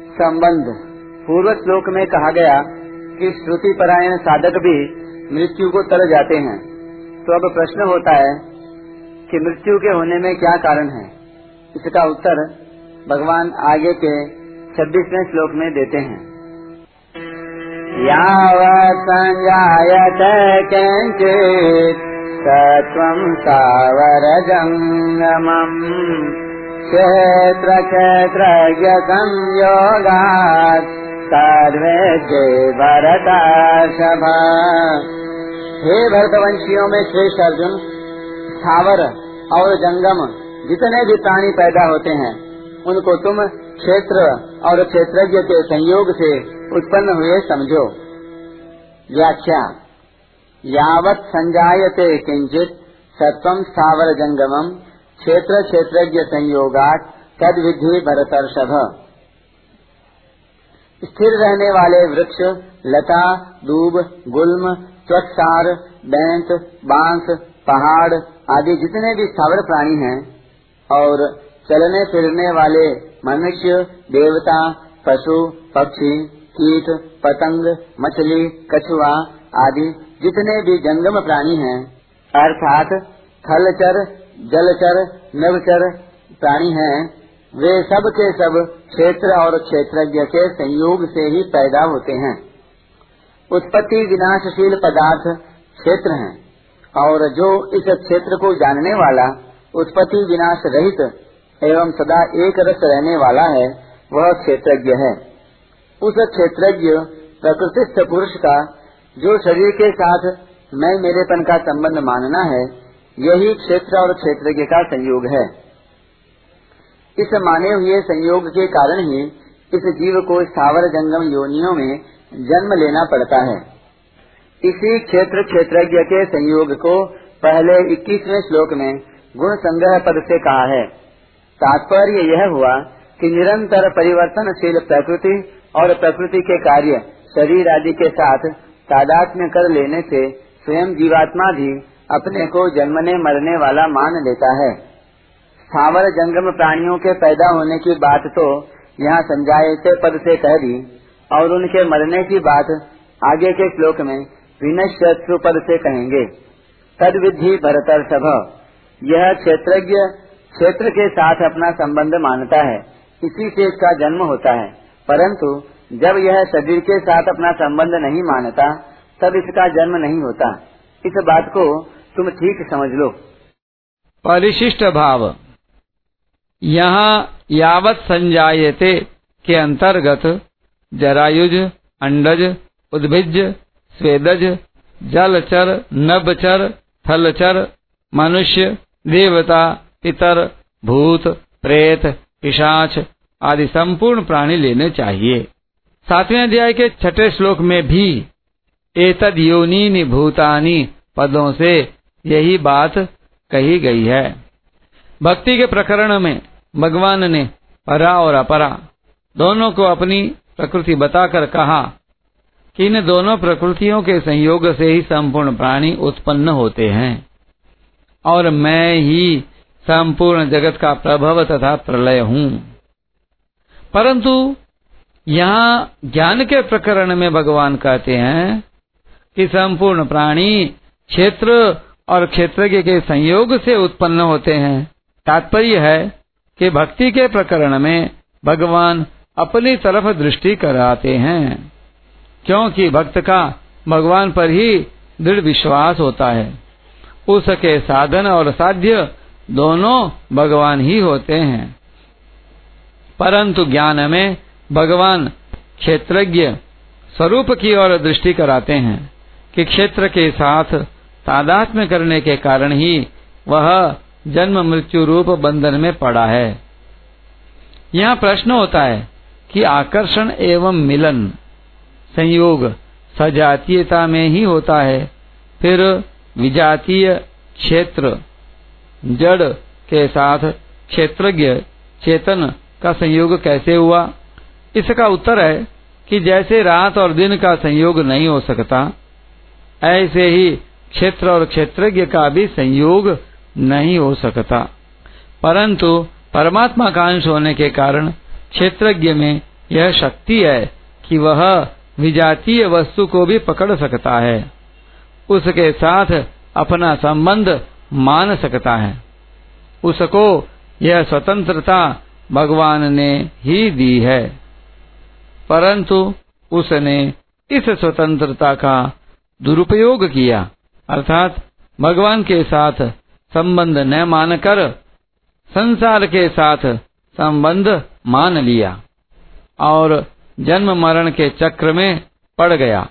संबंध। पूर्व श्लोक में कहा गया कि श्रुति परायण साधक भी मृत्यु को तर जाते हैं। तो अब प्रश्न होता है कि मृत्यु के होने में क्या कारण है? इसका उत्तर भगवान आगे के छब्बीसवें श्लोक में देते हैं। संजायत किञ्चित् सावरजङ्गमम् क्षेत्रक्षेत्रज्ञसंयोगात् सर्वे भरताशभ। हे भरतवंशियों में श्रेष्ठ अर्जुन, स्थावर और जंगम जितने भी प्राणी पैदा होते हैं, उनको तुम क्षेत्र और क्षेत्रज्ञ के संयोग से उत्पन्न हुए समझो। व्याख्या, यावत संजायते किंचित सत्वम स्थावर जंगमम क्षेत्र क्षेत्रज्ञ संयोगात तद विधि भरतर्षभ। स्थिर रहने वाले वृक्ष, लता, दूब, गुल्म त्वसार बैंक बाँस, पहाड़ आदि जितने भी स्थावर प्राणी हैं और चलने फिरने वाले मनुष्य, देवता, पशु, पक्षी, कीट, पतंग, मछली, कछुआ आदि जितने भी जंगम प्राणी हैं, अर्थात थलचर जलचर नवचर प्राणी हैं। वे सब के सब क्षेत्र और क्षेत्रज्ञ के संयोग से ही पैदा होते हैं। उत्पत्ति विनाशशील पदार्थ क्षेत्र हैं और जो इस क्षेत्र को जानने वाला, उत्पत्ति विनाश रहित एवं सदा एक रस रहने वाला है, वह क्षेत्रज्ञ है। उस क्षेत्रज्ञ, प्रकृतिस्थ पुरुष का, जो शरीर के साथ मैं मेरेपन का संबंध मानना है यही क्षेत्र और क्षेत्रज्ञ का संयोग है। इस माने हुए संयोग के कारण ही इस जीव को स्थावर जंगम योनियों में जन्म लेना पड़ता है। इसी क्षेत्र क्षेत्रज्ञ के संयोग को पहले इक्कीसवें श्लोक में गुण संग्रह पद से कहा है। तात्पर्य यह हुआ कि निरंतर परिवर्तनशील प्रकृति और प्रकृति के कार्य शरीर आदि के साथ तादात्म्य कर लेने से स्वयं जीवात्मा भी अपने को जन्मने, मरने वाला मान लेता है। स्थावर जंगम प्राणियों के पैदा होने की बात तो यहाँ संजायते पद से कह दी और उनके मरने की बात आगे के श्लोक में विनश्रु पद से कहेंगे। तद विधि भरतर सभ। यह क्षेत्रज्ञ क्षेत्र के साथ अपना संबंध मानता है। इसी से इसका जन्म होता है। परंतु जब यह शरीर के साथ अपना संबंध नहीं मानता, तब इसका जन्म नहीं होता। इस बात को तुम ठीक समझ लो। परिशिष्ट भाव। यहाँ यावत संजायते के अंतर्गत जरायुज, अंडज, उद्भिज, स्वेदज, जलचर, नभचर, थलचर, मनुष्य, देवता, पितर, भूत, प्रेत, पिशाच आदि संपूर्ण प्राणी लेने चाहिए। सातवें अध्याय के छठे श्लोक में भी एतद योनी भूतानी पदों से यही बात कही गई है। भक्ति के प्रकरण में भगवान ने परा और अपरा दोनों को अपनी प्रकृति बताकर कहा कि इन दोनों प्रकृतियों के संयोग से ही संपूर्ण प्राणी उत्पन्न होते हैं और मैं ही संपूर्ण जगत का प्रभव तथा प्रलय हूँ। परंतु यहाँ ज्ञान के प्रकरण में भगवान कहते हैं कि संपूर्ण प्राणी क्षेत्र और क्षेत्रज्ञ के संयोग से उत्पन्न होते हैं। तात्पर्य है कि भक्ति के प्रकरण में भगवान अपनी तरफ़ दृष्टि कराते हैं, क्योंकि भक्त का भगवान पर ही दृढ़ विश्वास होता है। उसके साधन और साध्य दोनों भगवान ही होते हैं। परंतु ज्ञान में भगवान क्षेत्रज्ञ स्वरूप की ओर दृष्टि कराते हैं कि क्षेत्र के साथ तादात्म्य करने के कारण ही वह जन्म मृत्यु रूप बंधन में पड़ा है। यहाँ प्रश्न होता है कि आकर्षण एवं मिलन संयोग सजातीयता में ही होता है। फिर विजातीय क्षेत्र, जड़ के साथ क्षेत्रज्ञ, चेतन का संयोग कैसे हुआ? इसका उत्तर है कि जैसे रात और दिन का संयोग नहीं हो सकता, ऐसे ही क्षेत्र और क्षेत्रज्ञ का भी संयोग नहीं हो सकता। परंतु परमात्मा का अंश होने के कारण क्षेत्रज्ञ में यह शक्ति है कि वह विजातीय वस्तु को भी पकड़ सकता है। उसके साथ अपना संबंध मान सकता है। उसको यह स्वतंत्रता भगवान ने ही दी है। परंतु उसने इस स्वतंत्रता का दुरुपयोग किया। अर्थात भगवान के साथ संबंध न मानकर संसार के साथ संबंध मान लिया और जन्म मरण के चक्र में पड़ गया।